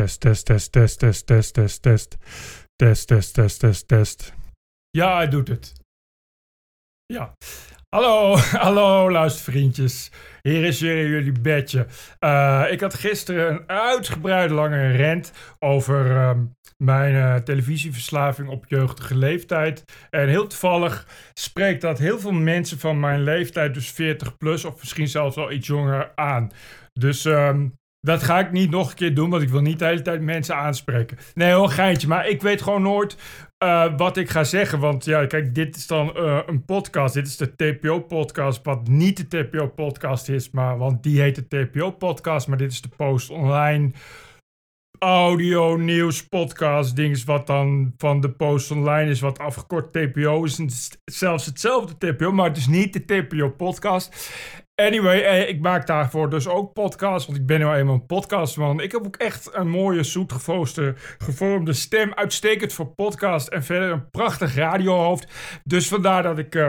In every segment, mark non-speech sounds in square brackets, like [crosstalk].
Test, test, test, test, test, test, test, test. Test, test, test, test, test. Ja, hij doet het. Ja. Hallo, [laughs] hallo luistervriendjes. Hier is weer jullie bedje. Uh, ik had gisteren een uitgebreide lange rent over uh, mijn uh, televisieverslaving op jeugdige leeftijd. En heel toevallig spreekt dat heel veel mensen van mijn leeftijd, dus 40 plus of misschien zelfs wel iets jonger, aan. Dus um, dat ga ik niet nog een keer doen, want ik wil niet de hele tijd mensen aanspreken. Nee hoor, geintje. Maar ik weet gewoon nooit uh, wat ik ga zeggen. Want ja, kijk, dit is dan uh, een podcast. Dit is de TPO-podcast, wat niet de TPO-podcast is. Maar, want die heet de TPO-podcast, maar dit is de Post Online audio, nieuws, podcast, ding wat dan van de Post Online is, wat afgekort TPO is. zelfs hetzelfde TPO, maar het is niet de TPO-podcast. Anyway, eh, ik maak daarvoor dus ook podcasts, want ik ben nou eenmaal een podcastman. Ik heb ook echt een mooie, zoet gevormde stem, uitstekend voor podcast en verder een prachtig radiohoofd. Dus vandaar dat ik uh,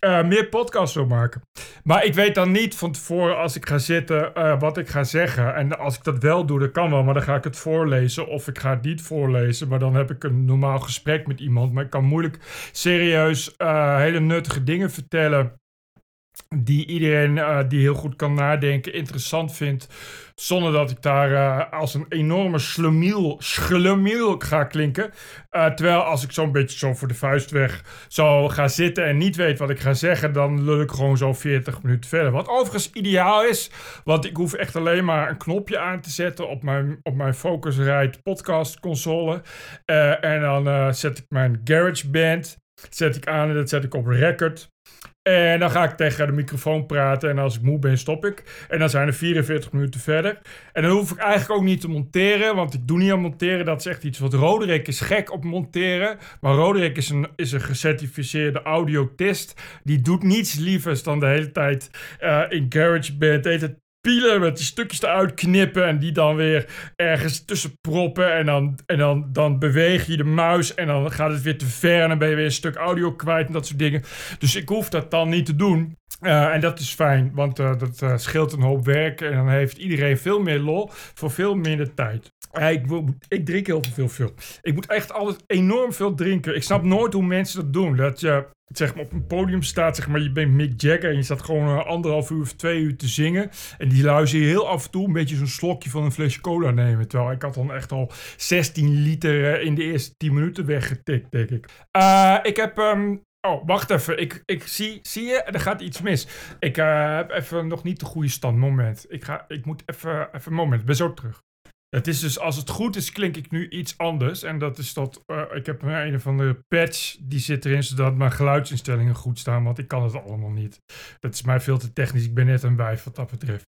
uh, meer podcasts wil maken. Maar ik weet dan niet van tevoren als ik ga zitten wat ik ga zeggen. En als ik dat wel doe, dat kan wel, maar dan ga ik het voorlezen. Of ik ga het niet voorlezen, maar dan heb ik een normaal gesprek met iemand. Maar ik kan moeilijk serieus hele nuttige dingen vertellen die iedereen uh, die heel goed kan nadenken interessant vindt. Zonder dat ik daar uh, als een enorme slemiel ga klinken. Uh, terwijl als ik zo'n beetje zo voor de vuist weg zou gaan zitten en niet weet wat ik ga zeggen, dan lul ik gewoon zo 40 minuten verder. Wat overigens ideaal is, want ik hoef echt alleen maar een knopje aan te zetten op mijn, op mijn Focusrite podcast console. en dan zet ik mijn GarageBand zet ik aan en dat zet ik op record. En dan ga ik tegen de microfoon praten. En als ik moe ben, stop ik. En dan zijn er 44 minuten verder. En dan hoef ik eigenlijk ook niet te monteren. Want ik doe niet aan monteren. Dat is echt iets wat Roderick is gek op monteren. Maar Roderick is een, is een gecertificeerde audiotest. Die doet niets lievers dan de hele tijd uh, in GarageBand. De met die stukjes eruit knippen en die dan weer ergens tussen proppen. En dan, en dan, dan beweeg je de muis en dan gaat het weer te ver en dan ben je weer een stuk audio kwijt en dat soort dingen. Dus ik hoef dat dan niet te doen. Uh, en dat is fijn, want uh, dat uh, scheelt een hoop werk en dan heeft iedereen veel meer lol voor veel minder tijd. ik, ik, drink heel veel, veel. Ik moet echt altijd enorm veel drinken. Ik snap nooit hoe mensen dat doen. Dat je zeg maar, op een podium staat, zeg maar, je bent Mick Jagger en je staat gewoon anderhalf uur of twee uur te zingen. En die luister je heel af en toe een beetje zo'n slokje van een flesje cola nemen. Terwijl ik had dan echt al 16 liter in de eerste 10 minuten weggetikt, denk ik. ik heb um, Oh, wacht even. Ik, ik zie, zie je, er gaat iets mis. Ik heb even nog niet de goede stand. Moment. Ik, ga, ik moet even, even moment. Ik ben zo terug. Het is dus, als het goed is, klink ik nu iets anders. En dat is dat, uh, ik heb een of andere patch, die zit erin, zodat mijn geluidsinstellingen goed staan. Want ik kan het allemaal niet. Dat is mij veel te technisch. Ik ben net een wijf wat dat betreft.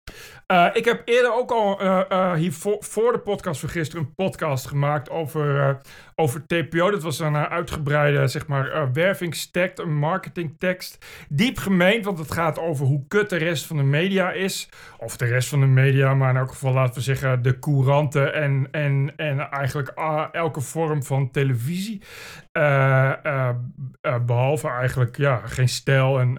Uh, ik heb eerder ook al, uh, hier voor, de podcast van gisteren, een podcast gemaakt over, over TPO. Dat was een uitgebreide, zeg maar, wervingstekst, een marketingtekst. Diep gemeend, want het gaat over hoe kut de rest van de media is. Of de rest van de media, maar in elk geval laten we zeggen de en, en, en eigenlijk uh, elke vorm van televisie. Uh, uh, behalve eigenlijk ja, geen stijl en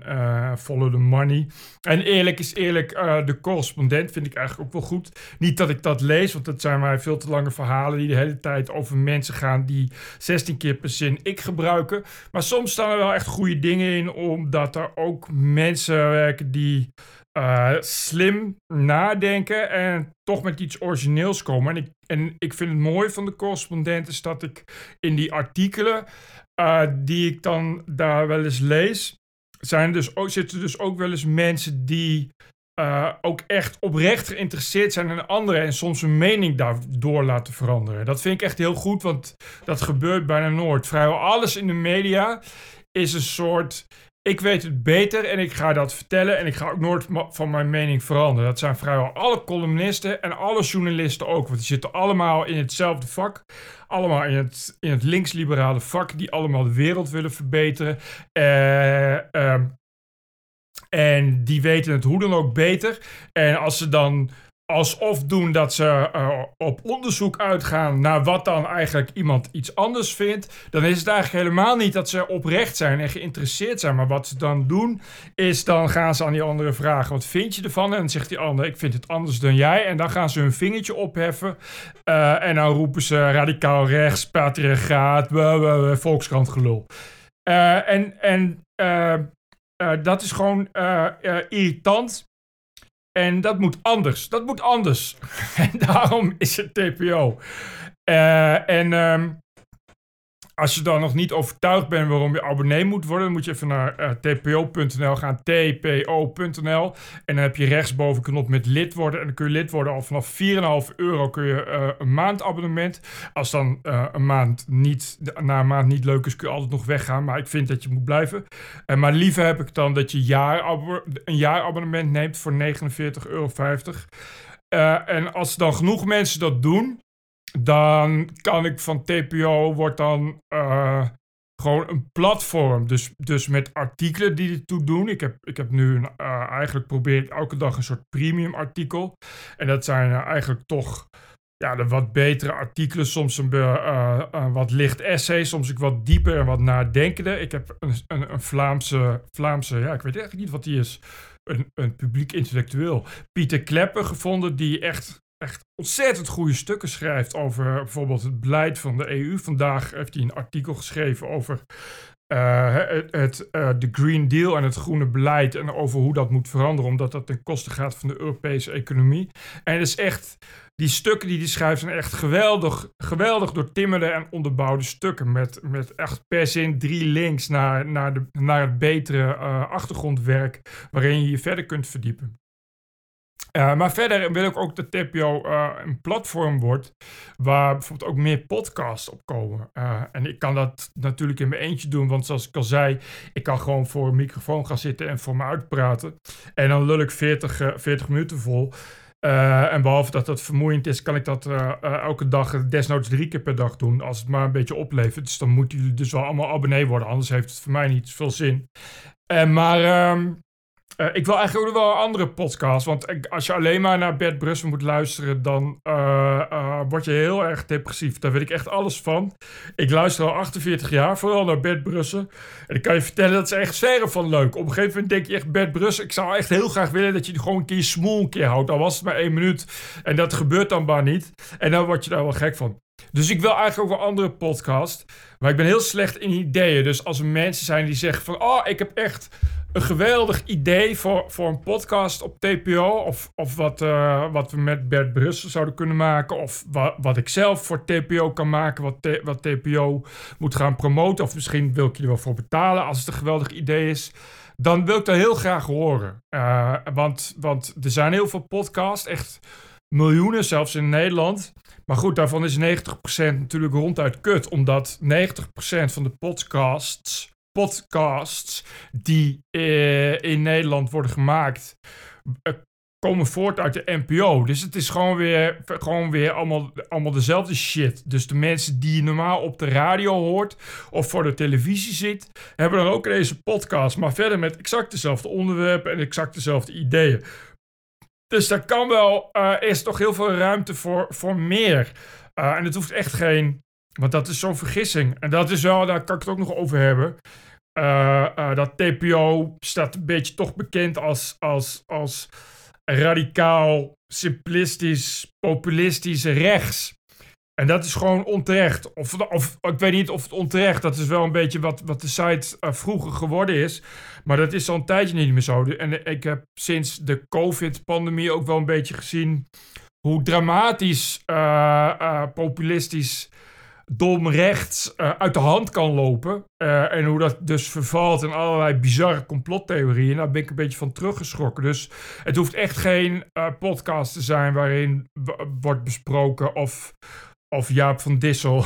follow the money. En eerlijk is eerlijk, de correspondent vind ik eigenlijk ook wel goed. Niet dat ik dat lees, want dat zijn maar veel te lange verhalen die de hele tijd over mensen gaan die 16 keer per zin ik gebruiken. Maar soms staan er wel echt goede dingen in, omdat er ook mensen werken die uh, slim nadenken en toch met iets origineels komen. En ik, en ik vind het mooi van de correspondent is dat ik in die artikelen uh, die ik dan daar wel eens lees, zijn dus ook, zitten dus ook wel eens mensen die uh, ook echt oprecht geïnteresseerd zijn in anderen en soms hun mening daardoor laten veranderen. Dat vind ik echt heel goed, want dat gebeurt bijna nooit. Vrijwel alles in de media is een soort ik weet het beter en ik ga dat vertellen en ik ga ook nooit van mijn mening veranderen. Dat zijn vrijwel alle columnisten en alle journalisten ook, want die zitten allemaal in hetzelfde vak. Allemaal in het, in het linksliberale vak, die allemaal de wereld willen verbeteren. Uh, uh, en die weten het hoe dan ook beter. En als ze dan alsof doen dat ze uh, op onderzoek uitgaan naar wat dan eigenlijk iemand iets anders vindt, dan is het eigenlijk helemaal niet dat ze oprecht zijn en geïnteresseerd zijn. Maar wat ze dan doen, is dan gaan ze aan die andere vragen: wat vind je ervan? En dan zegt die ander: ik vind het anders dan jij. En dan gaan ze hun vingertje opheffen. Uh, en dan roepen ze radicaal rechts, patriarchaat, volkskrant gelul. Uh, en en dat is gewoon irritant. En dat moet anders. Dat moet anders. [laughs] en daarom is het TPO. Uh, en um, als je dan nog niet overtuigd bent waarom je abonnee moet worden, dan moet je even naar uh, tpo.nl gaan, tpo.nl. En dan heb je rechtsboven knop met lid worden. En dan kun je lid worden al vanaf 4,5 euro kun je uh, een maandabonnement. Als dan uh, een maand niet, na een maand niet leuk is, kun je altijd nog weggaan. Maar ik vind dat je moet blijven. maar liever heb ik dan dat je jaar een jaarabonnement neemt voor 49,50 euro. en als dan genoeg mensen dat doen, dan kan ik van TPO wordt dan uh, gewoon een platform. Dus, dus met artikelen die ertoe doen. Ik heb, ik heb nu uh, eigenlijk probeer elke dag een soort premium artikel. En dat zijn uh, eigenlijk toch ja, de wat betere artikelen. Soms een, wat licht essay, soms ook wat dieper en wat nadenkender. Ik heb een, een, een Vlaamse, Vlaamse, ja, ik weet eigenlijk niet wat die is. Een, een publiek intellectueel. Pieter Klepper gevonden, die echt echt ontzettend goede stukken schrijft over bijvoorbeeld het beleid van de EU. Vandaag heeft hij een artikel geschreven over uh, het, uh, de Green Deal en het groene beleid en over hoe dat moet veranderen, omdat dat ten koste gaat van de Europese economie. En het is echt, die stukken die hij schrijft zijn echt geweldig, geweldig doortimmerde en onderbouwde stukken. Met, met echt per zin drie links naar, naar, de, naar het betere uh, achtergrondwerk waarin je je verder kunt verdiepen. Uh, maar verder wil ik ook dat TPO uh, een platform wordt waar bijvoorbeeld ook meer podcasts op komen. Uh, en ik kan dat natuurlijk in mijn eentje doen, want zoals ik al zei, ik kan gewoon voor een microfoon gaan zitten en voor me uitpraten. En dan lul ik 40, 40 minuten vol. en behalve dat dat vermoeiend is, kan ik dat elke dag, desnoods drie keer per dag doen, als het maar een beetje oplevert. Dus dan moeten jullie dus wel allemaal abonnee worden, anders heeft het voor mij niet zoveel zin. maar ehm, uh, ik wil eigenlijk ook wel een andere podcast. Want als je alleen maar naar Bert Brussel moet luisteren, dan uh, uh, word je heel erg depressief. Daar weet ik echt alles van. Ik luister al 48 jaar, vooral naar Bert Brussel. En ik kan je vertellen, dat is echt verre van leuk. Op een gegeven moment denk je echt, Bert Brussel, ik zou echt heel graag willen dat je gewoon een keer smoel een keer houdt. Al was het maar één minuut. En dat gebeurt dan maar niet. En dan word je daar wel gek van. Dus ik wil eigenlijk ook een andere podcast. Maar ik ben heel slecht in ideeën. Dus als er mensen zijn die zeggen van... Oh, ik heb echt een geweldig idee voor, voor een podcast op TPO. Of, of wat, uh, wat we met Bert Brussel zouden kunnen maken. Of wat, wat ik zelf voor TPO kan maken. Wat, wat TPO moet gaan promoten. Of misschien wil ik je er wel voor betalen als het een geweldig idee is. Dan wil ik dat heel graag horen. Uh, want, want er zijn heel veel podcasts. Echt miljoenen zelfs in Nederland. Maar goed, daarvan is 90% natuurlijk ronduit kut. Omdat 90% van de podcasts podcasts die uh, in Nederland worden gemaakt, uh, komen voort uit de NPO. Dus het is gewoon weer, gewoon weer allemaal, allemaal dezelfde shit. Dus de mensen die je normaal op de radio hoort of voor de televisie zit, hebben dan ook deze podcast. Maar verder met exact dezelfde onderwerpen en exact dezelfde ideeën. Dus daar kan wel, is toch heel veel ruimte voor, voor meer. en het hoeft echt geen, want dat is zo'n vergissing. En dat is wel, daar kan ik het ook nog over hebben. Uh, uh, dat TPO staat een beetje toch bekend als, als, als radicaal, simplistisch, populistisch rechts. En dat is gewoon onterecht. Of, of ik weet niet of het onterecht, dat is wel een beetje wat, wat de site uh, vroeger geworden is. Maar dat is al een tijdje niet meer zo. En ik heb sinds de COVID-pandemie ook wel een beetje gezien hoe dramatisch populistisch dom rechts uh, uit de hand kan lopen. Uh, en hoe dat dus vervalt in allerlei bizarre complottheorieën. Daar ben ik een beetje van teruggeschrokken. Dus het hoeft echt geen uh, podcast te zijn waarin wordt besproken of of Jaap van Dissel, [laughs]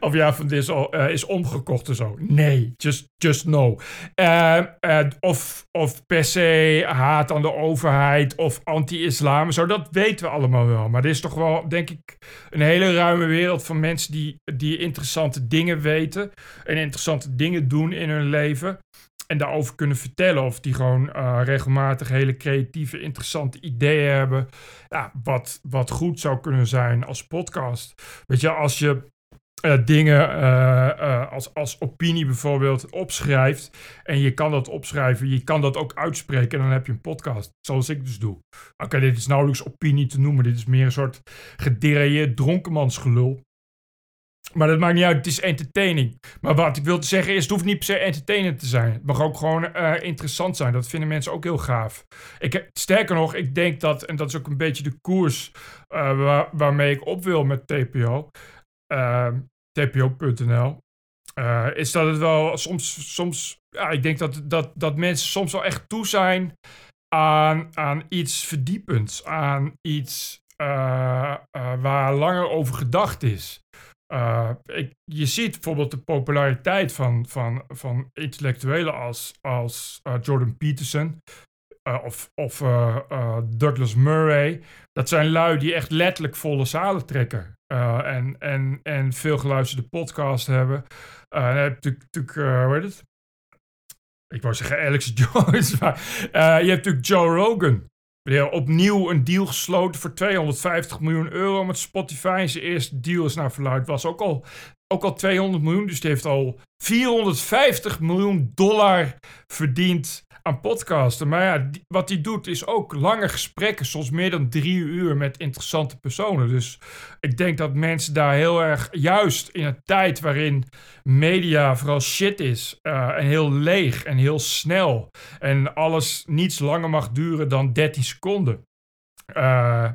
of Jaap van Dissel uh, is omgekocht en zo. Nee, just, just no. Uh, uh, of, of per se haat aan de overheid of anti-islam. Zo, dat weten we allemaal wel. Maar er is toch wel, denk ik, een hele ruime wereld van mensen die, die interessante dingen weten. En interessante dingen doen in hun leven. En daarover kunnen vertellen. Of die gewoon eh, regelmatig hele creatieve, interessante ideeën hebben. Ja, wat, wat goed zou kunnen zijn als podcast. Weet je, als je uh, dingen uh, als, als opinie bijvoorbeeld opschrijft. En je kan dat opschrijven, je kan dat ook uitspreken. En dan heb je een podcast, zoals ik dus doe. Oké, dit is nauwelijks opinie te noemen. Dit is meer een soort gederailleerd dronkenmansgelul. Maar dat maakt niet uit, het is entertaining. Maar wat ik wil zeggen is, het hoeft niet per se entertainend te zijn. Het mag ook gewoon uh, interessant zijn. Dat vinden mensen ook heel gaaf. Ik, sterker nog, ik denk dat, en dat is ook een beetje de koers waar, waarmee ik op wil met TPO, uh, tpo.nl, uh, is dat het wel soms, soms ja, ik denk dat, dat, dat mensen soms wel echt toe zijn aan, aan iets verdiepends, aan iets waar langer over gedacht is. Ik, je ziet bijvoorbeeld de populariteit van, van, van intellectuelen als, als uh, Jordan Peterson uh, of, of Douglas Murray. Dat zijn lui die echt letterlijk volle zalen trekken. en, en, en veel geluisterde podcasts hebben. en dan heb je natuurlijk, hoe heet het? Ik wou zeggen Alex [laughs] Jones, maar je hebt natuurlijk Joe Rogan. Opnieuw een deal gesloten voor 250 miljoen euro met Spotify. Zijn eerste deal is naar verluid was ook al, ook al 200 miljoen. Dus die heeft al 450 miljoen dollar verdiend aan podcasten. Maar ja, wat hij doet is ook lange gesprekken, soms meer dan drie uur met interessante personen. Dus ik denk dat mensen daar heel erg, juist in een tijd waarin media vooral shit is uh, en heel leeg en heel snel en alles niets langer mag duren dan 13 seconden. Uh,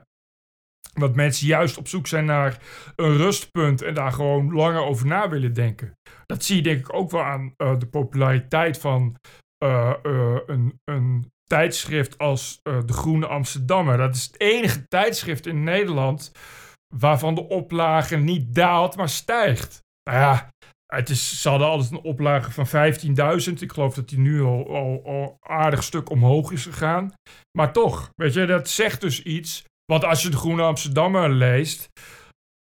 dat mensen juist op zoek zijn naar een rustpunt en daar gewoon langer over na willen denken. Dat zie je denk ik ook wel aan uh, de populariteit van uh, uh, een, een tijdschrift als De Groene Amsterdammer. Dat is het enige tijdschrift in Nederland waarvan de oplage niet daalt, maar stijgt. Nou ja, het is, ze hadden altijd een oplage van 15.000. Ik geloof dat die nu al, al, al aardig stuk omhoog is gegaan. Maar toch, weet je, dat zegt dus iets want als je de Groene Amsterdammer leest,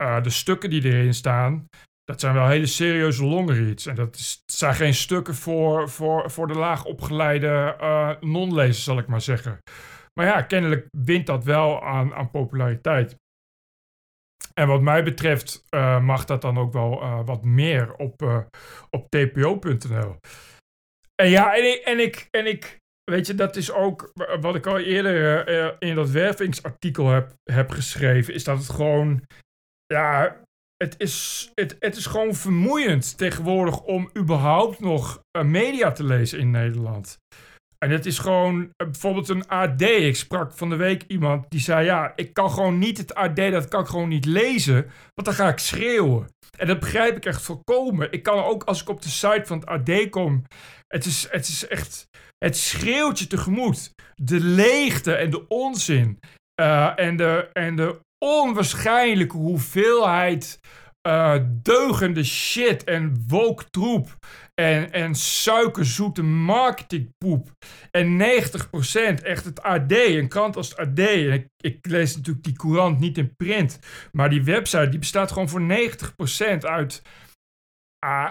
uh, de stukken die erin staan, dat zijn wel hele serieuze longreads. En dat is, zijn geen stukken voor, voor, voor de laag opgeleide uh, non-lezers, zal ik maar zeggen. Maar ja, kennelijk wint dat wel aan, aan populariteit. En wat mij betreft uh, mag dat dan ook wel wat meer op, op tpo.nl. En ja, en ik, en ik, en ik weet je, dat is ook wat ik al eerder uh, in dat wervingsartikel heb, heb geschreven. Is dat het gewoon. Ja, het is, het, het is gewoon vermoeiend tegenwoordig om überhaupt nog uh, media te lezen in Nederland. En het is gewoon uh, bijvoorbeeld een AD. Ik sprak van de week iemand die zei: Ja, ik kan gewoon niet het AD, dat kan ik gewoon niet lezen, want dan ga ik schreeuwen. En dat begrijp ik echt volkomen. Ik kan ook als ik op de site van het AD kom. Het is, het is echt. Het schreeuwt je tegemoet. De leegte en de onzin. Uh, en, de, en de onwaarschijnlijke hoeveelheid uh, deugende shit en woke troep. En, en suikerzoete marketingpoep. En 90% echt het AD, een krant als het AD. Ik, lees natuurlijk die courant niet in print. Maar die website die bestaat gewoon voor 90% uit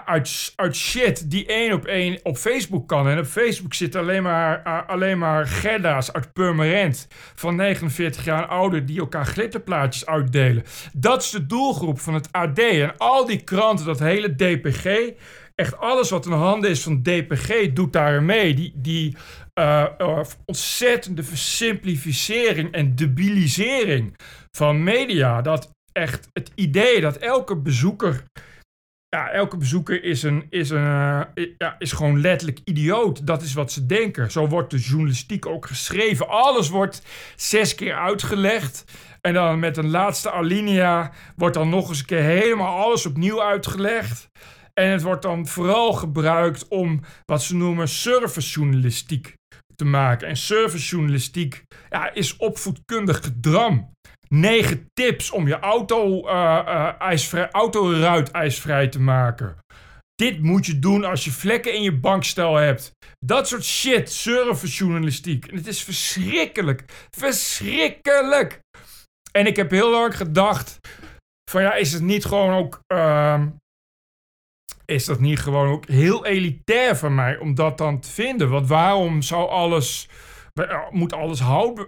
uit, uit shit die één op één op Facebook kan. En op Facebook zitten alleen maar, uh, alleen maar Gerda's uit Purmerend van 49 jaar ouder die elkaar glitterplaatjes uitdelen. Dat is de doelgroep van het AD. En al die kranten, dat hele DPG, echt alles wat in handen is van DPG doet daar mee. Die, die uh, ontzettende versimplificering en debilisering van media. Dat echt het idee dat elke bezoeker ja, elke bezoeker is, een, is, een, uh, ja, is gewoon letterlijk idioot. Dat is wat ze denken. Zo wordt de journalistiek ook geschreven. Alles wordt zes keer uitgelegd. En dan met een laatste alinea wordt dan nog eens een keer helemaal alles opnieuw uitgelegd. En het wordt dan vooral gebruikt om wat ze noemen servicejournalistiek te maken. En servicejournalistiek ja, is opvoedkundig gedram. 9 tips om je auto, uh, ijsvrij, autoruit ijsvrij te maken. Dit moet je doen als je vlekken in je bankstel hebt. Dat soort shit, servicejournalistiek. En het is verschrikkelijk. Verschrikkelijk. En ik heb heel lang gedacht: van ja, is het niet gewoon ook. Uh, is dat niet gewoon ook heel elitair van mij om dat dan te vinden? Want waarom zou alles, moet alles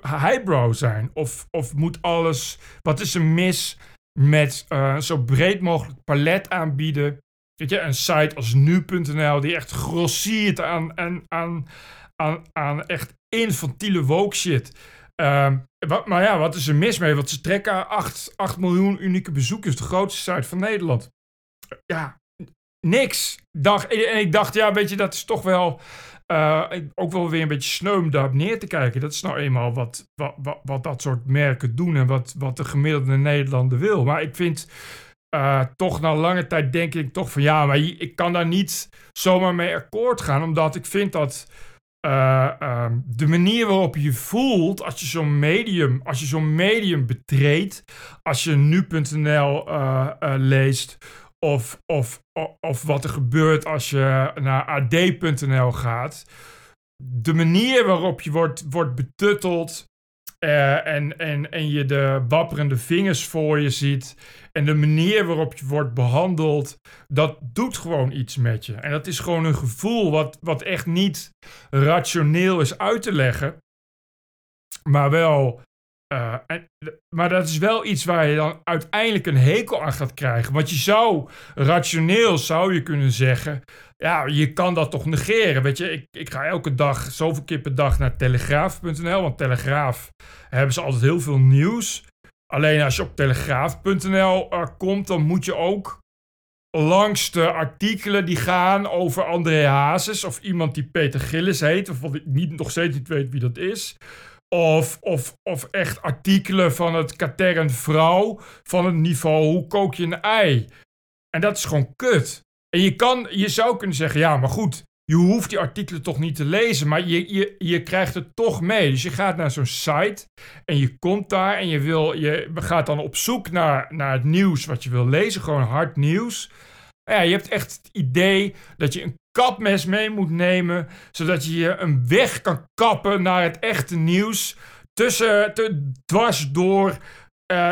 highbrow zijn? Of, of moet alles, wat is er mis met uh, zo breed mogelijk palet aanbieden? Weet je, een site als nu.nl die echt grossiert aan, aan, aan, aan, echt infantiele woke shit. Uh, wat, maar ja, wat is er mis mee? Want ze trekken 8, 8 miljoen unieke bezoekers, de grootste site van Nederland. Ja, niks. Dag, en ik dacht, ja, weet je, dat is toch wel uh, ook wel weer een beetje sneu om daarop neer te kijken. Dat is nou eenmaal wat, wat, wat, dat soort merken doen en wat, wat de gemiddelde Nederlander wil. Maar ik vind uh, toch na lange tijd denk ik toch van ja, maar ik kan daar niet zomaar mee akkoord gaan, omdat ik vind dat uh, um, de manier waarop je voelt als je zo'n medium, als je zo'n medium betreedt, als je nu.nl leest of, of, of wat er gebeurt als je naar ad.nl gaat. De manier waarop je wordt, wordt betutteld uh, en, en, en je de wapperende vingers voor je ziet. En de manier waarop je wordt behandeld, dat doet gewoon iets met je. En dat is gewoon een gevoel wat, wat echt niet rationeel is uit te leggen. Maar wel en, maar dat is wel iets waar je dan uiteindelijk een hekel aan gaat krijgen. Want je zou, rationeel zou je kunnen zeggen, ja, je kan dat toch negeren. Weet je, ik, ik ga elke dag, zoveel keer per dag naar telegraaf.nl. Want Telegraaf hebben ze altijd heel veel nieuws. Alleen als je op telegraaf.nl uh, komt, dan moet je ook langs de artikelen die gaan over André Hazes of iemand die Peter Gillis heet, of wat ik niet, nog steeds niet weet wie dat is. Of, of, of echt artikelen van het katern vrouw van het niveau hoe kook je een ei. En dat is gewoon kut. En je, kan, je zou kunnen zeggen, ja, maar goed, je hoeft die artikelen toch niet te lezen, maar je, je, je krijgt het toch mee. Dus je gaat naar zo'n site en je komt daar en je, wil, je gaat dan op zoek naar, naar het nieuws wat je wil lezen, gewoon hard nieuws. Ja, je hebt echt het idee dat je een kapmes mee moet nemen, zodat je een weg kan kappen naar het echte nieuws. Tussen, te, dwars door uh,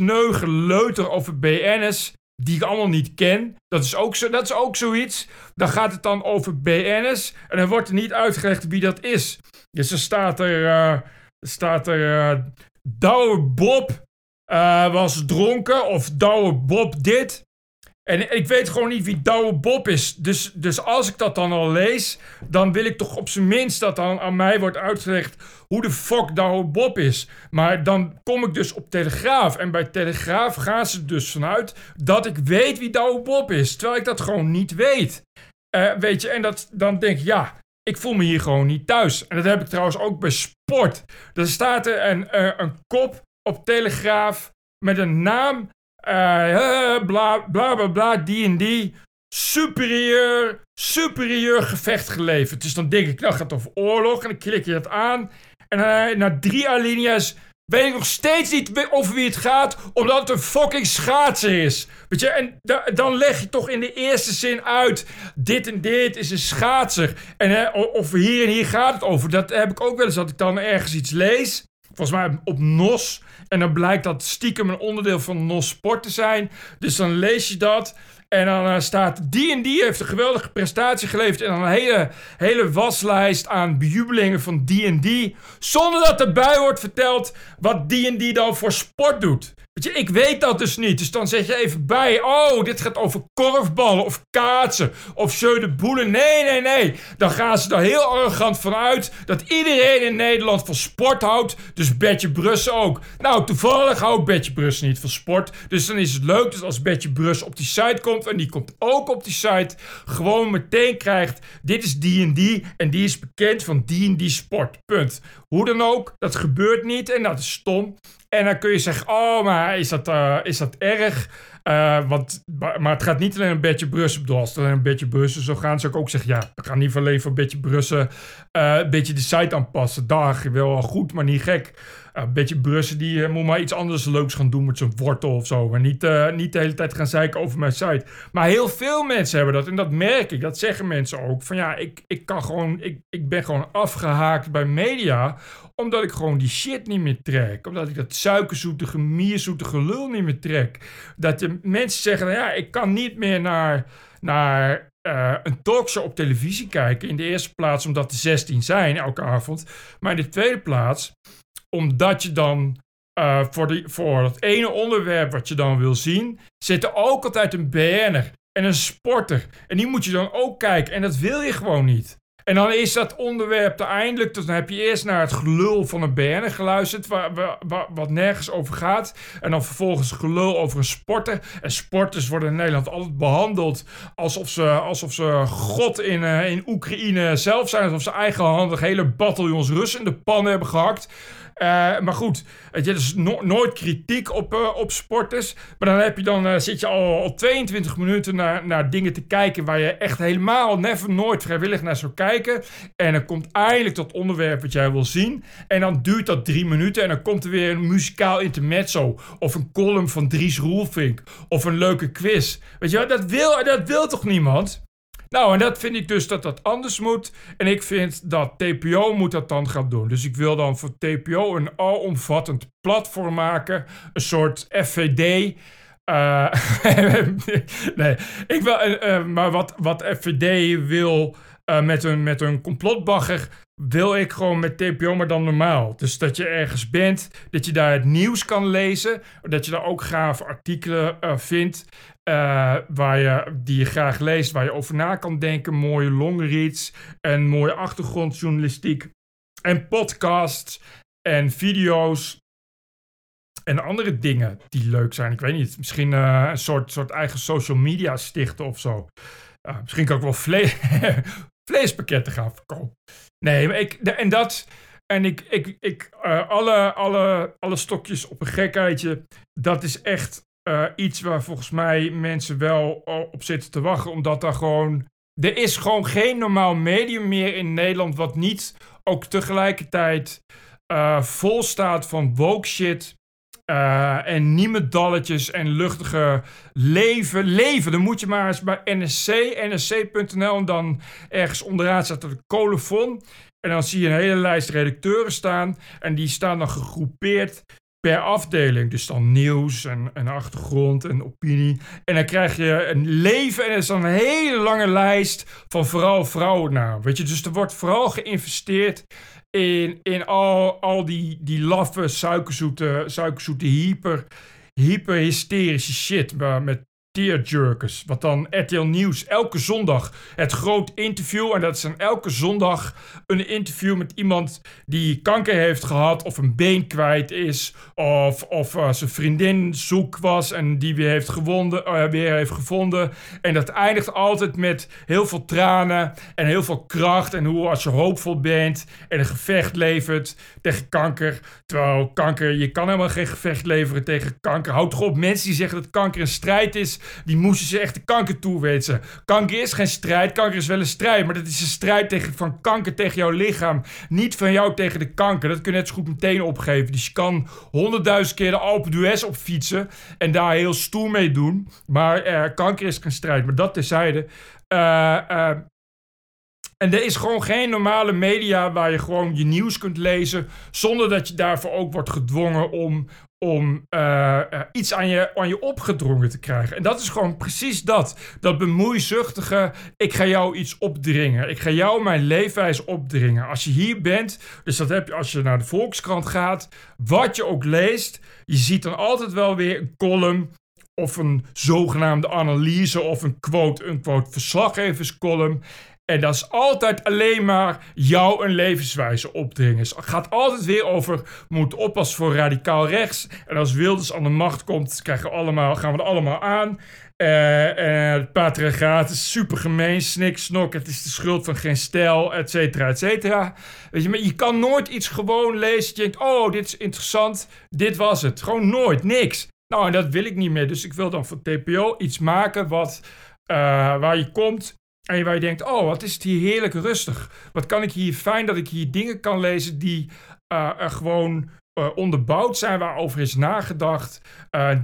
uh, over BN'ers die ik allemaal niet ken. Dat is, ook zo, dat is ook zoiets. Dan gaat het dan over BN'ers en dan wordt er niet uitgelegd wie dat is. Dus er staat er, uh, staat er Douwe Bob was dronken of Douwe Bob dit. En ik weet gewoon niet wie Douwe Bob is. Dus, dus als ik dat dan al lees, dan wil ik toch op zijn minst dat dan aan mij wordt uitgelegd hoe de fuck Douwe Bob is. Maar dan kom ik dus op Telegraaf. En bij Telegraaf gaan ze dus vanuit dat ik weet wie Douwe Bob is. Terwijl ik dat gewoon niet weet. Uh, weet je, en dat, dan denk ik, ja, ik voel me hier gewoon niet thuis. En dat heb ik trouwens ook bij sport. Er staat er een, uh, een kop op Telegraaf met een naam uh, bla bla bla die en die. Superieur, superieur gevecht geleverd. Dus dan denk ik, nou gaat het over oorlog. En dan klik je dat aan. En uh, na drie alinea's weet ik nog steeds niet over wie het gaat, omdat het een fucking schaatser is. Weet je, en dan leg je toch in de eerste zin uit, dit en dit is een schaatser. En of hier en hier gaat het over. Dat heb ik ook wel eens, dat ik dan ergens iets lees. Volgens mij op NOS. En dan blijkt dat stiekem een onderdeel van NOS Sport te zijn. Dus dan lees je dat. En dan uh, staat die en die heeft een geweldige prestatie geleverd. En dan een hele, hele waslijst aan bejubelingen van die en die. Zonder dat erbij wordt verteld wat die en die dan voor sport doet. Je, ik weet dat dus niet. Dus dan zeg je even bij. Oh, dit gaat over korfballen of kaatsen of de boelen. Nee, nee, nee. Dan gaan ze er heel arrogant van uit dat iedereen in Nederland van sport houdt. Dus Betje Brussen ook. Nou, toevallig houdt Betje Brussen niet van sport. Dus dan is het leuk dat als Betje Brussen op die site komt. En die komt ook op die site. Gewoon meteen krijgt. Dit is die en die. En die is bekend van die en die sport. Punt. Hoe dan ook, dat gebeurt niet en dat is stom. En dan kun je zeggen, oh, maar is dat, uh, is dat erg? Uh, want, maar het gaat niet alleen een beetje Brussel. Bedoel, als het alleen een beetje Brussel zou gaan, zou ik ook zeggen, ja, we gaan niet alleen voor een beetje Brussel uh, een beetje de site aanpassen. Dag, wel goed, maar niet gek. Een beetje brussen, die moet maar iets anders leuks gaan doen met zijn wortel of zo. Maar niet, niet de hele tijd gaan zeiken over mijn site. Maar heel veel mensen hebben dat en dat merk ik. Dat zeggen mensen ook. Van ja, ik, ik kan gewoon, ik, ik ben gewoon afgehaakt bij media omdat ik gewoon die shit niet meer trek. Omdat ik dat suikerzoetige, mierzoetige lul niet meer trek. Dat de mensen zeggen, nou ja, ik kan niet meer naar, naar uh, een talkshow op televisie kijken. In de eerste plaats omdat er 16 zijn elke avond. Maar in de tweede plaats omdat je dan uh, voor, die, voor dat ene onderwerp wat je dan wil zien, zit er ook altijd een BN'er en een sporter. En die moet je dan ook kijken. En dat wil je gewoon niet. En dan is dat onderwerp eindelijk. Dus dan heb je eerst naar het gelul van een BN'er geluisterd. Waar, wat nergens over gaat. En dan vervolgens gelul over een sporter. En sporters worden in Nederland altijd behandeld. alsof ze, alsof ze God in, uh, in Oekraïne zelf zijn. Alsof ze eigenhandig hele bataljons Russen in de pan hebben gehakt. Uh, maar goed, weet je, no nooit kritiek op, uh, op sporters. Maar dan, heb je dan uh, zit je al, al 22 minuten naar, naar dingen te kijken waar je echt helemaal never nooit vrijwillig naar zou kijken. En dan komt eindelijk dat onderwerp wat jij wil zien. En dan duurt dat drie minuten en dan komt er weer een muzikaal intermezzo. Of een column van Dries Roelvink. Of een leuke quiz. Weet je, dat wil, dat wil toch niemand? Nou, en dat vind ik dus dat dat anders moet. En ik vind dat TPO moet dat dan gaan doen. Dus ik wil dan voor TPO een alomvattend platform maken. Een soort FVD. Eh, [laughs] nee, ik wil, uh, maar wat, wat FVD wil uh, met, een, met een complotbagger, wil ik gewoon met TPO, maar dan normaal. Dus dat je ergens bent, dat je daar het nieuws kan lezen, dat je daar ook gave artikelen vindt. Uh, waar je, die je graag leest, waar je over na kan denken. Mooie longreads en mooie achtergrondjournalistiek. En podcasts en video's. En andere dingen die leuk zijn. Ik weet niet. Misschien een soort, soort eigen social media stichten of zo. Uh, misschien kan ik wel [laughs] vleespakketten gaan verkopen. Nee, maar ik. En dat. En ik, ik, ik alle, alle, alle stokjes op een gekheidje. Dat is echt uh, iets waar volgens mij mensen wel op zitten te wachten. Omdat daar gewoon. Er is gewoon geen normaal medium meer in Nederland. wat niet ook tegelijkertijd uh, vol staat van woke shit. Uh, en niemendalletjes en luchtige leven. Leven, dan moet je maar eens bij NSC, nsc.nl en dan ergens onderaan staat de colofon. En dan zie je een hele lijst redacteuren staan. En die staan dan gegroepeerd per afdeling. Dus dan nieuws en, en achtergrond en opinie. En dan krijg je een leven en er is dan een hele lange lijst van vooral vrouwennaam. Weet je, dus er wordt vooral geïnvesteerd in, in al, al die, die laffe, suikerzoete, suikerzoete hyper, hyper hysterische shit. Met tearjerkers. Wat dan RTL Nieuws elke zondag het groot interview. En dat is dan elke zondag een interview met iemand die kanker heeft gehad. Of een been kwijt is. Of, of uh, zijn vriendin zoek was en die weer heeft, gewonden, uh, weer heeft gevonden. En dat eindigt altijd met heel veel tranen en heel veel kracht. En hoe als je hoopvol bent en een gevecht levert tegen kanker. Terwijl kanker, je kan helemaal geen gevecht leveren tegen kanker. Houd toch op, mensen die zeggen dat kanker een strijd is die moesten ze echt de kanker toewensen. Kanker is geen strijd, kanker is wel een strijd. Maar dat is een strijd tegen, van kanker tegen jouw lichaam. Niet van jou tegen de kanker. Dat kun je net zo goed meteen opgeven. Dus je kan honderdduizend keer de Alpe d'Huez opfietsen. En daar heel stoer mee doen. Maar uh, kanker is geen strijd. Maar dat terzijde. Uh, en er is gewoon geen normale media waar je gewoon je nieuws kunt lezen. zonder dat je daarvoor ook wordt gedwongen om, om uh, iets aan je, aan je opgedrongen te krijgen. En dat is gewoon precies dat. Dat bemoeizuchtige, ik ga jou iets opdringen. Ik ga jou mijn leefwijze opdringen. Als je hier bent, dus dat heb je als je naar de Volkskrant gaat, wat je ook leest, je ziet dan altijd wel weer een column of een zogenaamde analyse of een quote-unquote verslaggeverscolumn. En dat is altijd alleen maar jou een levenswijze opdringen. Het gaat altijd weer over, moet oppassen voor radicaal rechts. En als Wilders aan de macht komt, krijgen allemaal, gaan we er allemaal aan. Uh, uh, is super gemeen, snik, snok, het is de schuld van geen stijl, et cetera, et cetera. Weet je, maar je kan nooit iets gewoon lezen. Je denkt, oh, dit is interessant, dit was het. Gewoon nooit, niks. Nou, en dat wil ik niet meer. Dus ik wil dan voor TPO iets maken wat, uh, waar je komt en waar je denkt, oh, wat is het hier heerlijk rustig. Wat kan ik hier fijn dat ik hier dingen kan lezen die uh, gewoon onderbouwd zijn, waarover is nagedacht,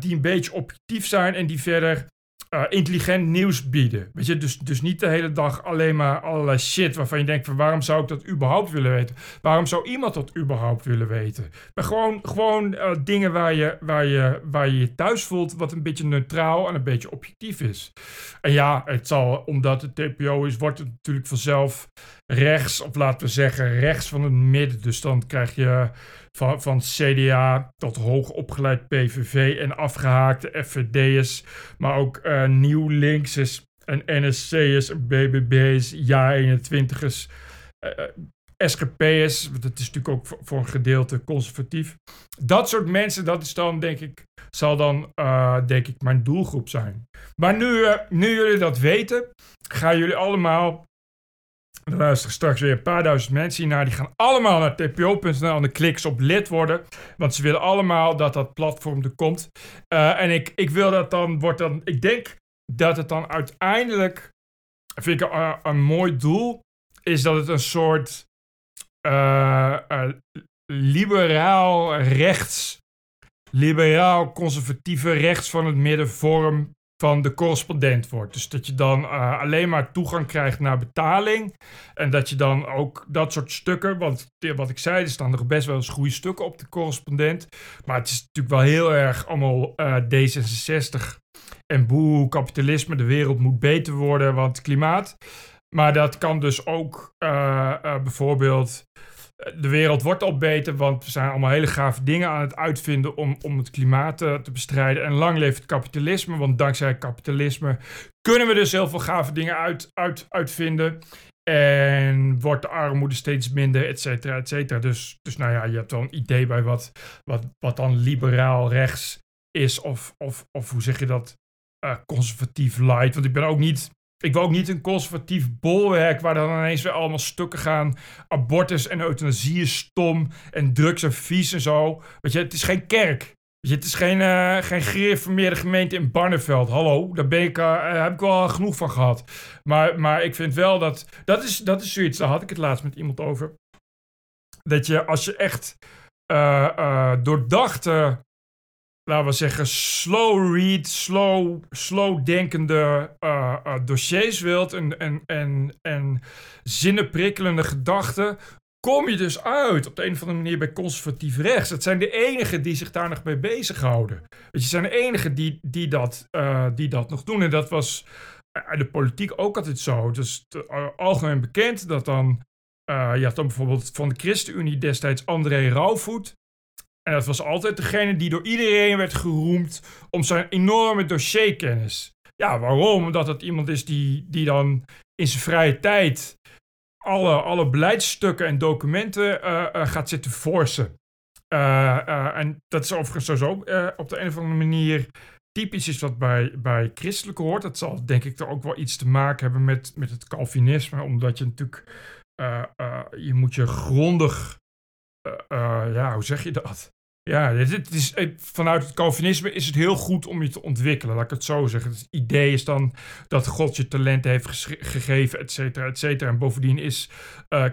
die een beetje objectief zijn en die verder uh, intelligent nieuws bieden. Weet je, dus, dus niet de hele dag alleen maar allerlei shit waarvan je denkt van waarom zou ik dat überhaupt willen weten? Waarom zou iemand dat überhaupt willen weten? Maar gewoon, gewoon uh, dingen waar je, waar, je, waar je je thuis voelt, wat een beetje neutraal en een beetje objectief is. En ja, het zal, omdat het TPO is, wordt het natuurlijk vanzelf rechts, of laten we zeggen rechts van het midden. Dus dan krijg je van, van CDA tot hoogopgeleid PVV en afgehaakte FVD'ers, maar ook uh, nieuw linksers en NSC'ers, BBB's, Ja-21'ers, uh, eh, eh, SGP'ers, dat is natuurlijk ook voor, een gedeelte conservatief. Dat soort mensen, dat is dan denk ik, zal dan uh, denk ik mijn doelgroep zijn. Maar nu, nu jullie dat weten, gaan jullie allemaal er luisteren straks weer een paar duizend mensen hiernaar. Die gaan allemaal naar tpo.nl en de kliks op lid worden. Want ze willen allemaal dat dat platform er komt. Uh, en ik, ik wil dat dan, wordt dan, ik denk dat het dan uiteindelijk, vind ik een, een mooi doel, is dat het een soort uh, liberaal rechts, liberaal conservatieve rechts van het midden vorm van de correspondent wordt. Dus dat je dan uh, alleen maar toegang krijgt naar betaling. En dat je dan ook dat soort stukken, want wat ik zei, er staan er best wel eens goede stukken op de correspondent. Maar het is natuurlijk wel heel erg allemaal uh, D66 en boe, kapitalisme, de wereld moet beter worden, want klimaat. Maar dat kan dus ook uh, bijvoorbeeld de wereld wordt al beter, want we zijn allemaal hele gave dingen aan het uitvinden om, om het klimaat te, te bestrijden. En lang leeft het kapitalisme, want dankzij kapitalisme kunnen we dus heel veel gave dingen uit, uit, uitvinden. En wordt de armoede steeds minder, et cetera, et cetera. Dus, dus nou ja, je hebt wel een idee bij wat, wat, wat dan liberaal rechts is. Of, of, of hoe zeg je dat? Uh, conservatief light. Want ik ben ook niet ik wil ook niet een conservatief bolwerk waar dan ineens weer allemaal stukken gaan. Abortus en euthanasie is stom en drugs en vies en zo. Weet je, het is geen kerk. Je, het is geen, uh, geen gereformeerde gemeente in Barneveld. Hallo, daar ben ik, uh, heb ik wel genoeg van gehad. Maar, maar ik vind wel dat... Dat is, dat is zoiets, daar had ik het laatst met iemand over. Dat je als je echt uh, doordachte laten we zeggen, slow read, slow, slow denkende uh, uh, dossiers wilt en, en, en, en zinnenprikkelende gedachten, kom je dus uit op de een of andere manier bij conservatief rechts. Het zijn de enigen die zich daar nog mee bezighouden. Weet je, zijn de enigen die, die, dat, uh, die dat nog doen. En dat was de politiek ook altijd zo. Dus algemeen bekend dat dan. je had dan bijvoorbeeld van de ChristenUnie destijds André Rauwvoet. En dat was altijd degene die door iedereen werd geroemd om zijn enorme dossierkennis. Ja, waarom? Omdat het iemand is die, die dan in zijn vrije tijd alle, alle beleidsstukken en documenten uh, uh, gaat zitten forsen. Uh, en dat is overigens sowieso op de een of andere manier typisch is wat bij, bij christelijke hoort. Dat zal denk ik er ook wel iets te maken hebben met, met het Calvinisme. Omdat je natuurlijk, je moet je grondig, ja, hoe zeg je dat? Ja, het is, eh, vanuit het Calvinisme is het heel goed om je te ontwikkelen, laat ik het zo zeggen. Het idee is dan dat God je talent heeft gegeven, et cetera, et cetera. En bovendien is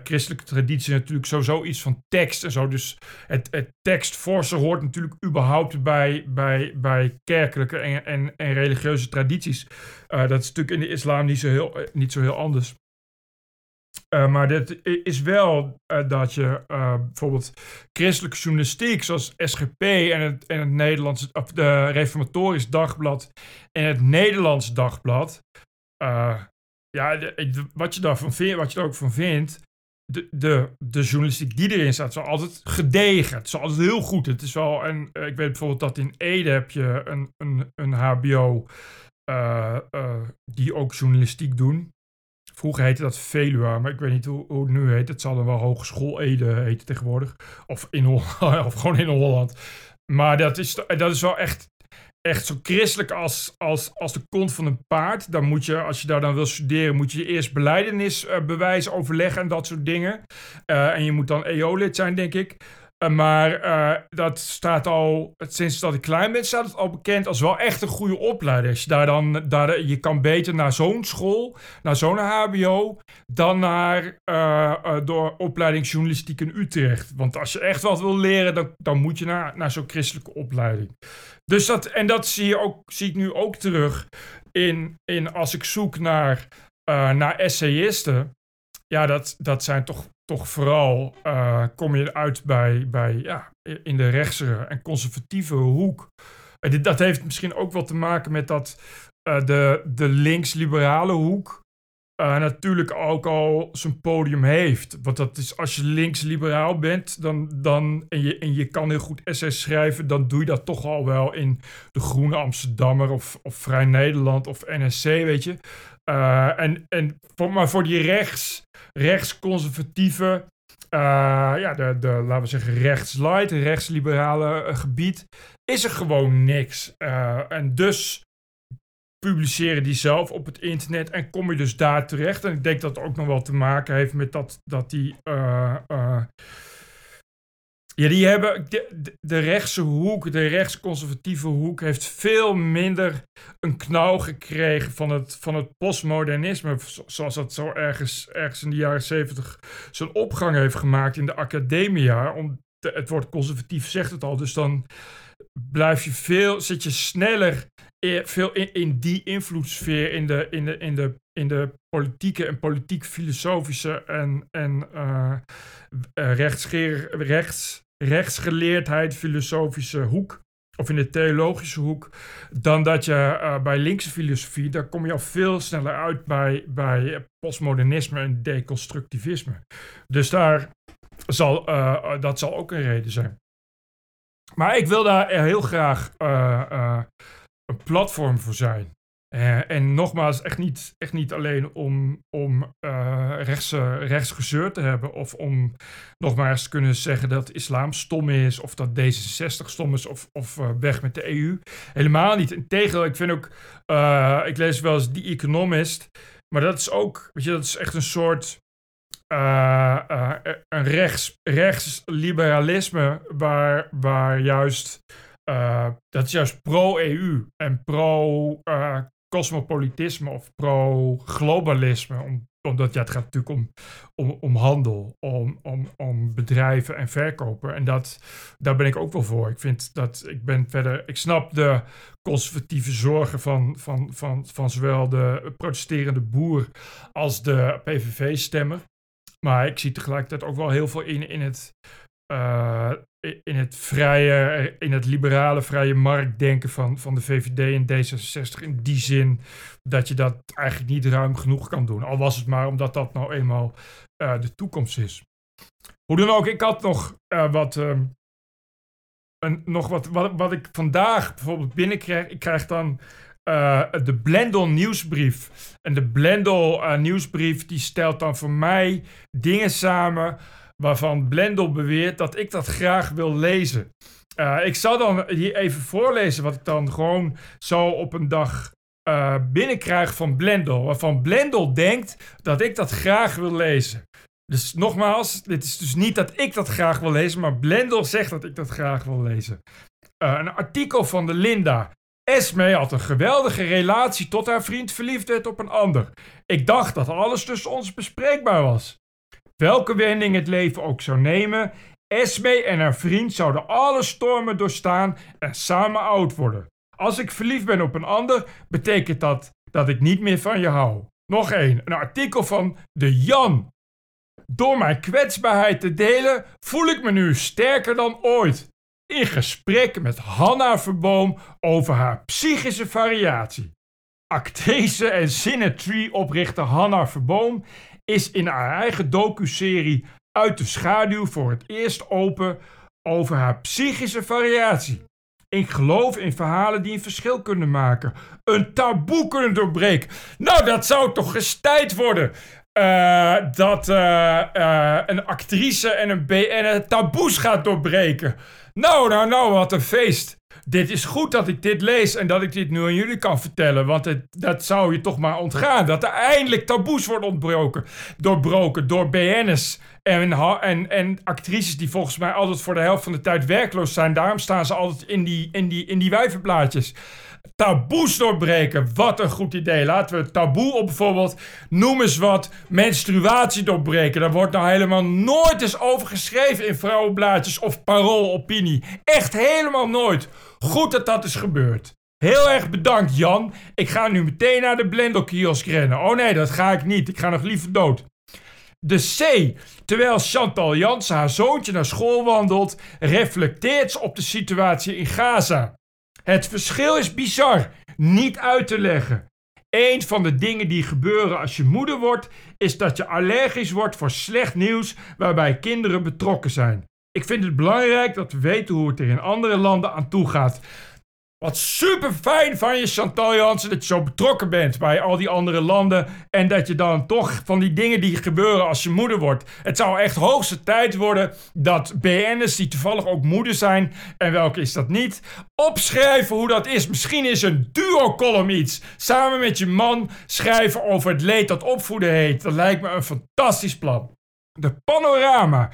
christelijke traditie natuurlijk sowieso iets van tekst en zo. Dus het, het tekstforsen hoort natuurlijk überhaupt bij, bij, bij kerkelijke en, en, religieuze tradities. Dat is natuurlijk in de islam niet zo heel, niet zo heel anders. Uh, maar dit is wel uh, dat je uh, bijvoorbeeld christelijke journalistiek, zoals SGP en het, en het Nederlands, of de Reformatorisch Dagblad en het Nederlands Dagblad, ja, wat je daarvan vindt, wat je er ook van vindt, de, de, de journalistiek die erin staat, is altijd gedegen. Het is altijd heel goed. Het is wel, en ik weet bijvoorbeeld dat in Ede heb je een, een, een HBO die ook journalistiek doen. Vroeger heette dat Veluwe, maar ik weet niet hoe, het nu heet. Het zal dan wel Hogeschool Ede heten tegenwoordig. Of, in [laughs] of gewoon in Holland. Maar dat is, dat is wel echt, echt zo christelijk als, als, als de kont van een paard. Dan moet je, als je daar dan wil studeren, moet je eerst beleidenisbewijs uh, overleggen en dat soort dingen. Uh, en je moet dan EO-lid zijn, denk ik. Eh, maar eh, dat staat al, sinds dat ik klein ben, staat het al bekend als wel echt een goede opleiding. Je daar dan, daar, je kan beter naar zo'n school, naar zo'n HBO, dan naar uh, door opleiding journalistiek in Utrecht. Want als je echt wat wil leren, dan, dan moet je naar, naar zo'n christelijke opleiding. Dus dat, en dat zie, je ook, zie ik nu ook terug in, in als ik zoek naar, naar essayisten. Ja, dat, dat zijn toch toch vooral uh, kom je uit bij, bij ja, in de rechtse en conservatieve hoek. En dit, dat heeft misschien ook wel te maken met dat uh, de, de links-liberale hoek uh, natuurlijk ook al zijn podium heeft. Want dat is als je links-liberaal bent dan, dan, en, je, en je kan heel goed essays schrijven, dan doe je dat toch al wel in de Groene Amsterdammer of, of Vrij Nederland of NSC, weet je. Uh, en, en maar voor die rechts, rechtsconservatieve, uh, ja, de, de, laten we zeggen, rechtslight, rechtsliberale uh, gebied, is er gewoon niks. en dus publiceren die zelf op het internet en kom je dus daar terecht. En ik denk dat het ook nog wel te maken heeft met dat, dat die. Ja, die hebben de, de, rechtse hoek, de rechtsconservatieve hoek, heeft veel minder een knauw gekregen van het, van het postmodernisme. Zoals dat zo ergens, ergens in de jaren zeventig zijn opgang heeft gemaakt in de academia. Om het woord conservatief zegt het al. Dus dan blijf je veel, zit je sneller veel in, in die invloedssfeer in de, in de, in de, in de politieke en politiek-filosofische en, en uh, rechts, rechtsgeleerdheid, filosofische hoek, of in de theologische hoek, dan dat je uh, bij linkse filosofie, daar kom je al veel sneller uit bij, bij postmodernisme en deconstructivisme. Dus daar zal, uh, dat zal ook een reden zijn. Maar ik wil daar heel graag een platform voor zijn. Uh, en nogmaals, echt niet, echt niet alleen om, om uh, rechts, rechtsgezeur te hebben. Of om nogmaals te kunnen zeggen dat islam stom is. Of dat D66 stom is. Of, of weg met de EU. Helemaal niet. Integendeel, ik vind ook. ik lees wel eens The Economist. Maar dat is ook. Weet je, dat is echt een soort. een rechts, rechtsliberalisme. Waar, waar juist. Dat is juist pro-EU en pro-cosmopolitisme uh, of pro-globalisme. Om, omdat ja, het gaat natuurlijk om, om, om handel, om, om, om bedrijven en verkopen. En dat, daar ben ik ook wel voor. Ik vind dat ik ben verder. Ik snap de conservatieve zorgen van, van, van, van zowel de protesterende boer als de PVV-stemmer. Maar ik zie tegelijkertijd ook wel heel veel in, in het. Uh, in het vrije, in het liberale vrije marktdenken van, van de VVD en D66. In die zin dat je dat eigenlijk niet ruim genoeg kan doen. Al was het maar omdat dat nou eenmaal uh, de toekomst is. Hoe dan ook, ik had nog uh, wat. Een, nog wat, wat, wat ik vandaag bijvoorbeeld binnenkrijg. Ik krijg dan de Blendel nieuwsbrief. En de Blendel nieuwsbrief die stelt dan voor mij dingen samen waarvan Blendel beweert dat ik dat graag wil lezen. Uh, ik zal dan hier even voorlezen wat ik dan gewoon zo op een dag uh, binnenkrijg van Blendel. Waarvan Blendel denkt dat ik dat graag wil lezen. Dus nogmaals, dit is dus niet dat ik dat graag wil lezen, maar Blendel zegt dat ik dat graag wil lezen. Uh, een artikel van de Linda. Esme had een geweldige relatie tot haar vriend verliefd werd op een ander. Ik dacht dat alles tussen ons bespreekbaar was. Welke wending het leven ook zou nemen, Esme en haar vriend zouden alle stormen doorstaan en samen oud worden. Als ik verliefd ben op een ander, betekent dat dat ik niet meer van je hou. Nog één, een artikel van de Jan. Door mijn kwetsbaarheid te delen voel ik me nu sterker dan ooit. In gesprek met Hanna Verboom over haar psychische variatie. Actrice en Cinetree-oprichter Hanna Verboom is in haar eigen docu-serie Uit de Schaduw voor het eerst open over haar psychische variatie. Ik geloof in verhalen die een verschil kunnen maken. Een taboe kunnen doorbreken. Nou, dat zou toch gestijd worden. Uh, dat uh, uh, een actrice en een BN taboes gaat doorbreken. Nou, nou, nou, wat een feest. Dit is goed dat ik dit lees en dat ik dit nu aan jullie kan vertellen. Want dat zou je toch maar ontgaan. Dat er eindelijk taboes worden ontbroken. Doorbroken door BN'ers en, en, en actrices die volgens mij altijd voor de helft van de tijd werkloos zijn. Daarom staan ze altijd in die, in die, in die taboes doorbreken. Wat een goed idee. Laten we taboe op bijvoorbeeld, noem eens wat, menstruatie doorbreken. Daar wordt nou helemaal nooit eens over geschreven in vrouwenblaadjes of paroolopinie. Echt helemaal nooit. Goed dat dat is gebeurd. Heel erg bedankt, Jan. Ik ga nu meteen naar de Blendel-kiosk rennen. Oh nee, dat ga ik niet. Ik ga nog liever dood. De C. Terwijl Chantal Jansen haar zoontje naar school wandelt, reflecteert ze op de situatie in Gaza. Het verschil is bizar, niet uit te leggen. Een van de dingen die gebeuren als je moeder wordt, is dat je allergisch wordt voor slecht nieuws waarbij kinderen betrokken zijn. Ik vind het belangrijk dat we weten hoe het er in andere landen aan toe gaat. Wat super fijn van je, Chantal Jansen, dat je zo betrokken bent bij al die andere landen. En dat je dan toch van die dingen die gebeuren als je moeder wordt. Het zou echt hoogste tijd worden dat BN'ers die toevallig ook moeder zijn, en welke is dat niet, opschrijven hoe dat is. Misschien is een duo-column iets. Samen met je man schrijven over het leed dat opvoeden heet. Dat lijkt me een fantastisch plan. De panorama.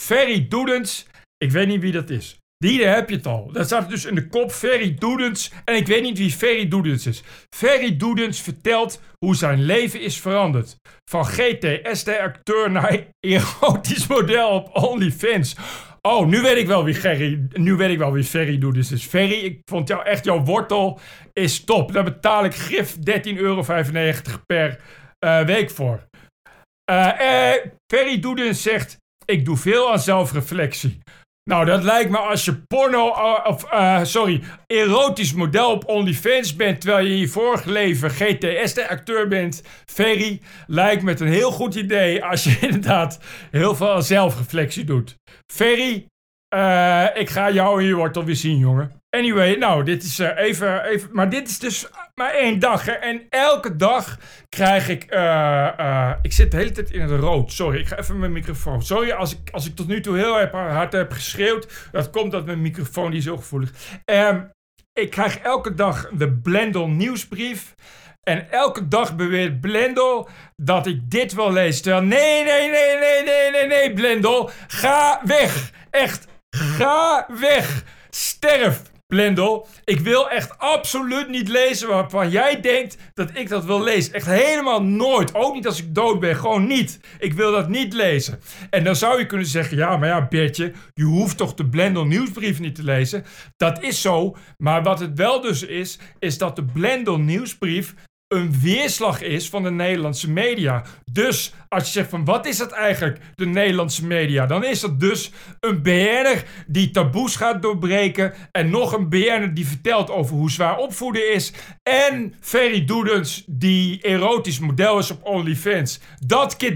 Ferry Doedens, ik weet niet wie dat is. Die heb je het al. Dat staat dus in de kop Ferry Doedens. En ik weet niet wie Ferry Doedens is. Ferry Doedens vertelt hoe zijn leven is veranderd. Van GTSD-acteur naar erotisch model op OnlyFans. Oh, nu weet ik wel wie Gerry, nu weet ik wel wie Ferry Doedens is. Ferry, ik vond jou echt, jouw wortel is top. Daar betaal ik grif 13,95 euro per uh, week voor. Uh, uh, Ferry Doedens zegt, ik doe veel aan zelfreflectie. Nou, dat lijkt me als je porno, uh, of uh, sorry, erotisch model op OnlyFans bent, terwijl je in je vorige leven GTS-acteur bent, Ferry, lijkt me het een heel goed idee als je [laughs] inderdaad heel veel zelfreflectie doet. Ferry, uh, ik ga jou in je wortel weer zien, jongen. Anyway, nou, dit is uh, even, even. Maar dit is dus maar één dag. Hè? En elke dag krijg ik. Uh, uh, ik zit de hele tijd in het rood. Sorry, ik ga even mijn microfoon. Sorry als ik, als ik tot nu toe heel hard heb geschreeuwd. Dat komt dat mijn microfoon die zo gevoelig um, Ik krijg elke dag de Blendel nieuwsbrief. En elke dag beweert Blendel dat ik dit wil lezen. Terwijl, nee, nee, nee, nee, nee, nee, nee, Blendel. Ga weg. Echt, ga weg. Sterf. Blendel, ik wil echt absoluut niet lezen waarvan jij denkt dat ik dat wil lezen. Echt helemaal nooit. Ook niet als ik dood ben. Gewoon niet. Ik wil dat niet lezen. En dan zou je kunnen zeggen: ja, maar ja, Bertje, je hoeft toch de Blendel nieuwsbrief niet te lezen. Dat is zo. Maar wat het wel dus is, is dat de Blendel nieuwsbrief een weerslag is van de Nederlandse media. Dus als je zegt van wat is dat eigenlijk, de Nederlandse media? Dan is dat dus een BN'er die taboes gaat doorbreken. En nog een BN'er die vertelt over hoe zwaar opvoeden is. En Ferry Doedens die erotisch model is op OnlyFans. Dat keer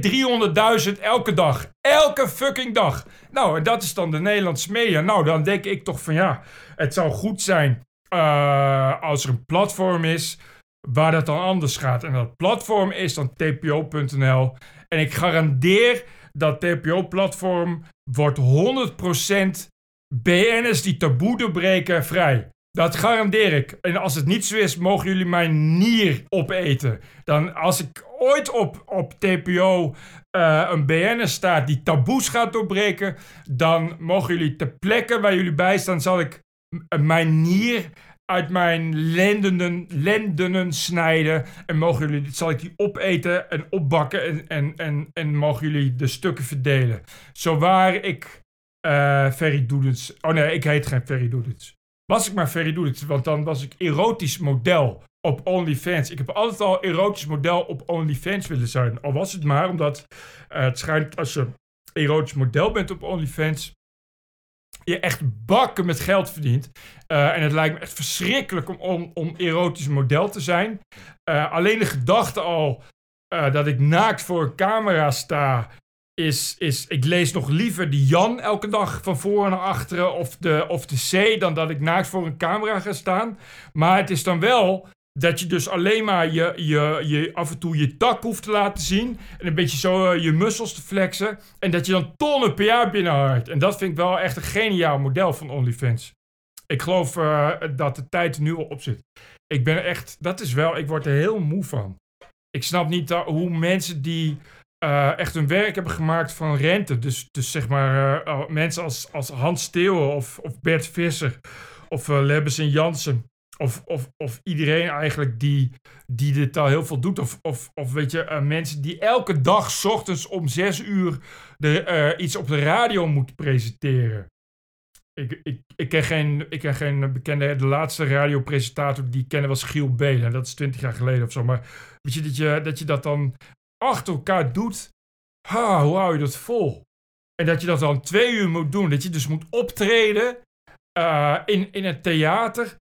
300.000 elke dag. Elke fucking dag. Nou, en dat is dan de Nederlandse media. Nou, dan denk ik toch van ja, het zou goed zijn uh, als er een platform is waar dat dan anders gaat. En dat platform is dan tpo.nl. En ik garandeer dat TPO-platform wordt 100% BN'ers die taboe doorbreken vrij. Dat garandeer ik. En als het niet zo is, mogen jullie mijn nier opeten. Dan als ik ooit op, op TPO uh, een BN'er staat die taboes gaat doorbreken, dan mogen jullie ter plekke waar jullie bij staan, zal ik mijn nier uit mijn lendenen, lendenen snijden. En mogen jullie, zal ik die opeten en opbakken. En, en, en, en mogen jullie de stukken verdelen. Zowaar ik uh, Ferry Doedens. Oh nee, ik heet geen Ferry Doedens. Was ik maar Ferry Doedens, want dan was ik erotisch model op OnlyFans. Ik heb altijd al erotisch model op OnlyFans willen zijn. Al was het maar omdat uh, het schijnt als je erotisch model bent op OnlyFans je echt bakken met geld verdient. Uh, en het lijkt me echt verschrikkelijk om, om, om erotisch model te zijn. Uh, alleen de gedachte al uh, dat ik naakt voor een camera sta. Is, is, ik lees nog liever die Jan elke dag van voren naar achteren of de, of de C dan dat ik naakt voor een camera ga staan. Maar het is dan wel dat je dus alleen maar je, je, je, af en toe je tak hoeft te laten zien. En een beetje zo uh, je mussels te flexen. En dat je dan tonnen per jaar binnenhaalt. En dat vind ik wel echt een geniaal model van OnlyFans. ik geloof uh, dat de tijd nu al op zit. Ik ben echt, dat is wel, ik word er heel moe van. Ik snap niet dat, hoe mensen die echt hun werk hebben gemaakt van rente. Dus, dus zeg maar mensen als, als Hans Steeuwen of, of Bert Visser of uh, Lebbes en Jansen. Of, of, of iedereen eigenlijk die, die dit al heel veel doet. Of, of, of weet je, mensen die elke dag s ochtends om zes uur de, iets op de radio moeten presenteren. Ik, ik, ik, ken geen, ik ken geen bekende. De laatste radiopresentator die ik kende was Giel Belen. Dat is twintig jaar geleden of zo. Maar weet je dat, je, dat je dat dan achter elkaar doet. Ha, hoe hou je dat vol? En dat je dat dan twee uur moet doen. Dat je dus moet optreden uh, in, in het theater.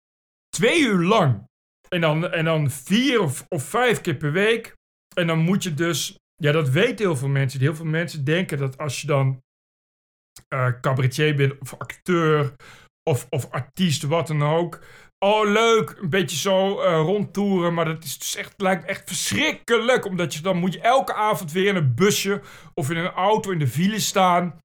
Twee uur lang. En dan, en dan vier of, of vijf keer per week. En dan moet je dus. Ja, dat weten heel veel mensen. Heel veel mensen denken dat als je dan uh, cabaretier bent of acteur of, of artiest, wat dan ook. Oh, leuk, een beetje zo uh, rondtoeren. Maar dat is dus echt, lijkt echt verschrikkelijk. Omdat je dan moet je elke avond weer in een busje of in een auto in de file staan.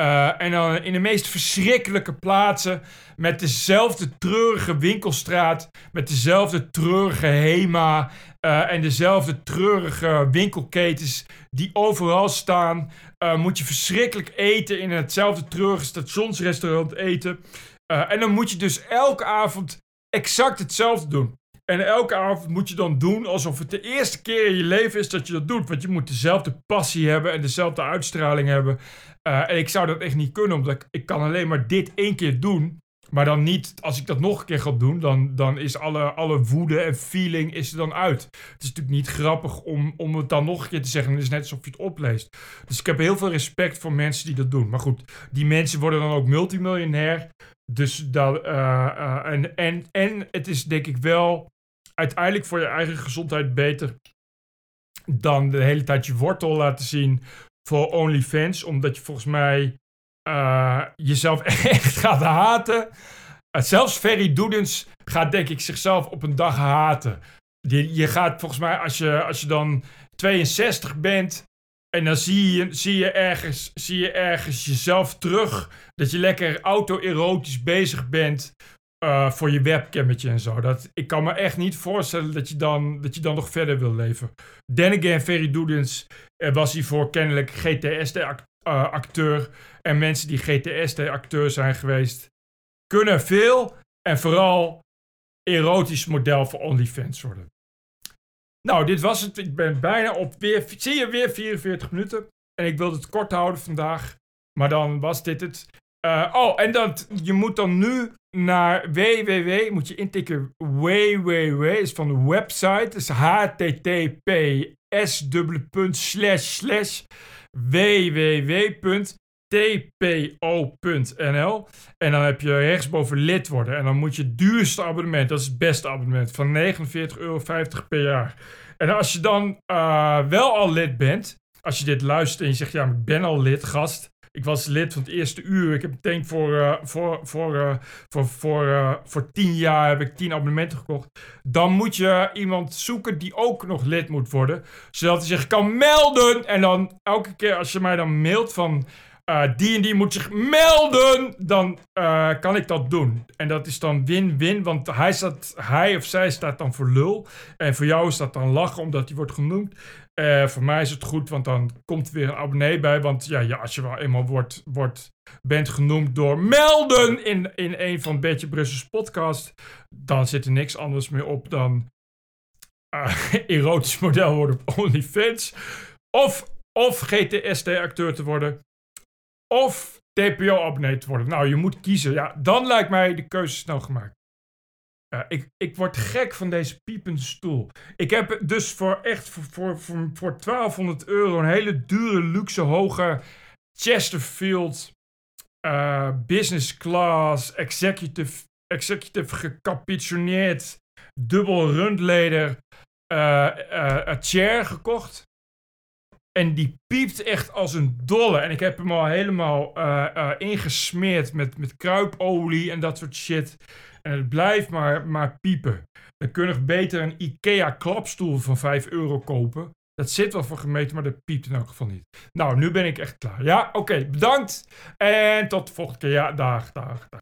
Uh, en dan in de meest verschrikkelijke plaatsen. Met dezelfde treurige winkelstraat. Met dezelfde treurige HEMA. Uh, en dezelfde treurige winkelketens die overal staan. Uh, moet je verschrikkelijk eten in hetzelfde treurige stationsrestaurant eten. en dan moet je dus elke avond exact hetzelfde doen. En elke avond moet je dan doen alsof het de eerste keer in je leven is dat je dat doet. Want je moet dezelfde passie hebben en dezelfde uitstraling hebben. Uh, en ik zou dat echt niet kunnen, omdat ik, kan alleen maar dit één keer doen. Maar dan niet, als ik dat nog een keer ga doen, dan, dan is alle, alle woede en feeling is er dan uit. Het is natuurlijk niet grappig om, om het dan nog een keer te zeggen. Het is net alsof je het opleest. Dus ik heb heel veel respect voor mensen die dat doen. Maar goed, die mensen worden dan ook multimiljonair. Dus dat, uh, uh, en, en, en het is denk ik wel uiteindelijk voor je eigen gezondheid beter dan de hele tijd je wortel laten zien voor OnlyFans. Omdat je volgens mij uh, jezelf [laughs] echt gaat haten. zelfs Ferry Doedens gaat denk ik zichzelf op een dag haten. Je, je gaat volgens mij als je, als je dan 62 bent en dan zie je, zie, je ergens, zie je ergens jezelf terug. Dat je lekker auto-erotisch bezig bent. Uh, voor je webcammetje en zo. Dat, ik kan me echt niet voorstellen dat je dan, dat je dan nog verder wil leven. Then again, Ferry Doedens uh, was hiervoor kennelijk GTS-acteur. Uh, en mensen die GTS-acteur zijn geweest, kunnen veel en vooral erotisch model voor OnlyFans worden. Nou, dit was het. Ik ben bijna op weer, zie je weer 44 minuten. En ik wilde het kort houden vandaag. Maar dan was dit het. Uh, oh, en dat, je moet dan nu naar www, moet je intikken www, is van de website, is https slash slash www.tpo.nl en dan heb je rechtsboven lid worden en dan moet je het duurste abonnement, dat is het beste abonnement, van 49,50 euro per jaar. En als je dan uh, wel al lid bent, als je dit luistert en je zegt ja, ik ben al lid, gast, ik was lid van het eerste uur. Ik heb meteen voor, uh, voor, voor, uh, voor, voor, uh, voor tien jaar heb ik tien abonnementen gekocht. Dan moet je iemand zoeken die ook nog lid moet worden. Zodat hij zich kan melden. En dan elke keer als je mij dan mailt van die en die moet zich melden, dan kan ik dat doen. En dat is dan win-win, want hij, staat, hij of zij staat dan voor lul. En voor jou is dat dan lachen, omdat hij wordt genoemd. Uh, voor mij is het goed, want dan komt er weer een abonnee bij. Want ja, als je wel eenmaal wordt, wordt, bent genoemd door melden in, in een van Betje Brussels podcast, dan zit er niks anders meer op dan [laughs] erotisch model worden op OnlyFans. Of, of GTST-acteur te worden of TPO-abonnee te worden. Nou, je moet kiezen. Ja, dan lijkt mij de keuze snel gemaakt. Ik, ik word gek van deze piepende stoel. Ik heb dus voor echt voor, voor, voor, voor 1200 euro een hele dure, luxe, hoge Chesterfield uh, business class executive, executive gecapitoneerd dubbel rundleder uh, chair gekocht. En die piept echt als een dolle. En ik heb hem al helemaal ingesmeerd met, met kruipolie en dat soort shit. En het blijft maar, maar piepen. Dan kun je beter een IKEA klapstoel van 5 euro kopen. Dat zit wel voor gemeten, maar dat piept in elk geval niet. Nou, nu ben ik echt klaar. Ja, oké, bedankt. En tot de volgende keer. Ja, dag, dag, dag.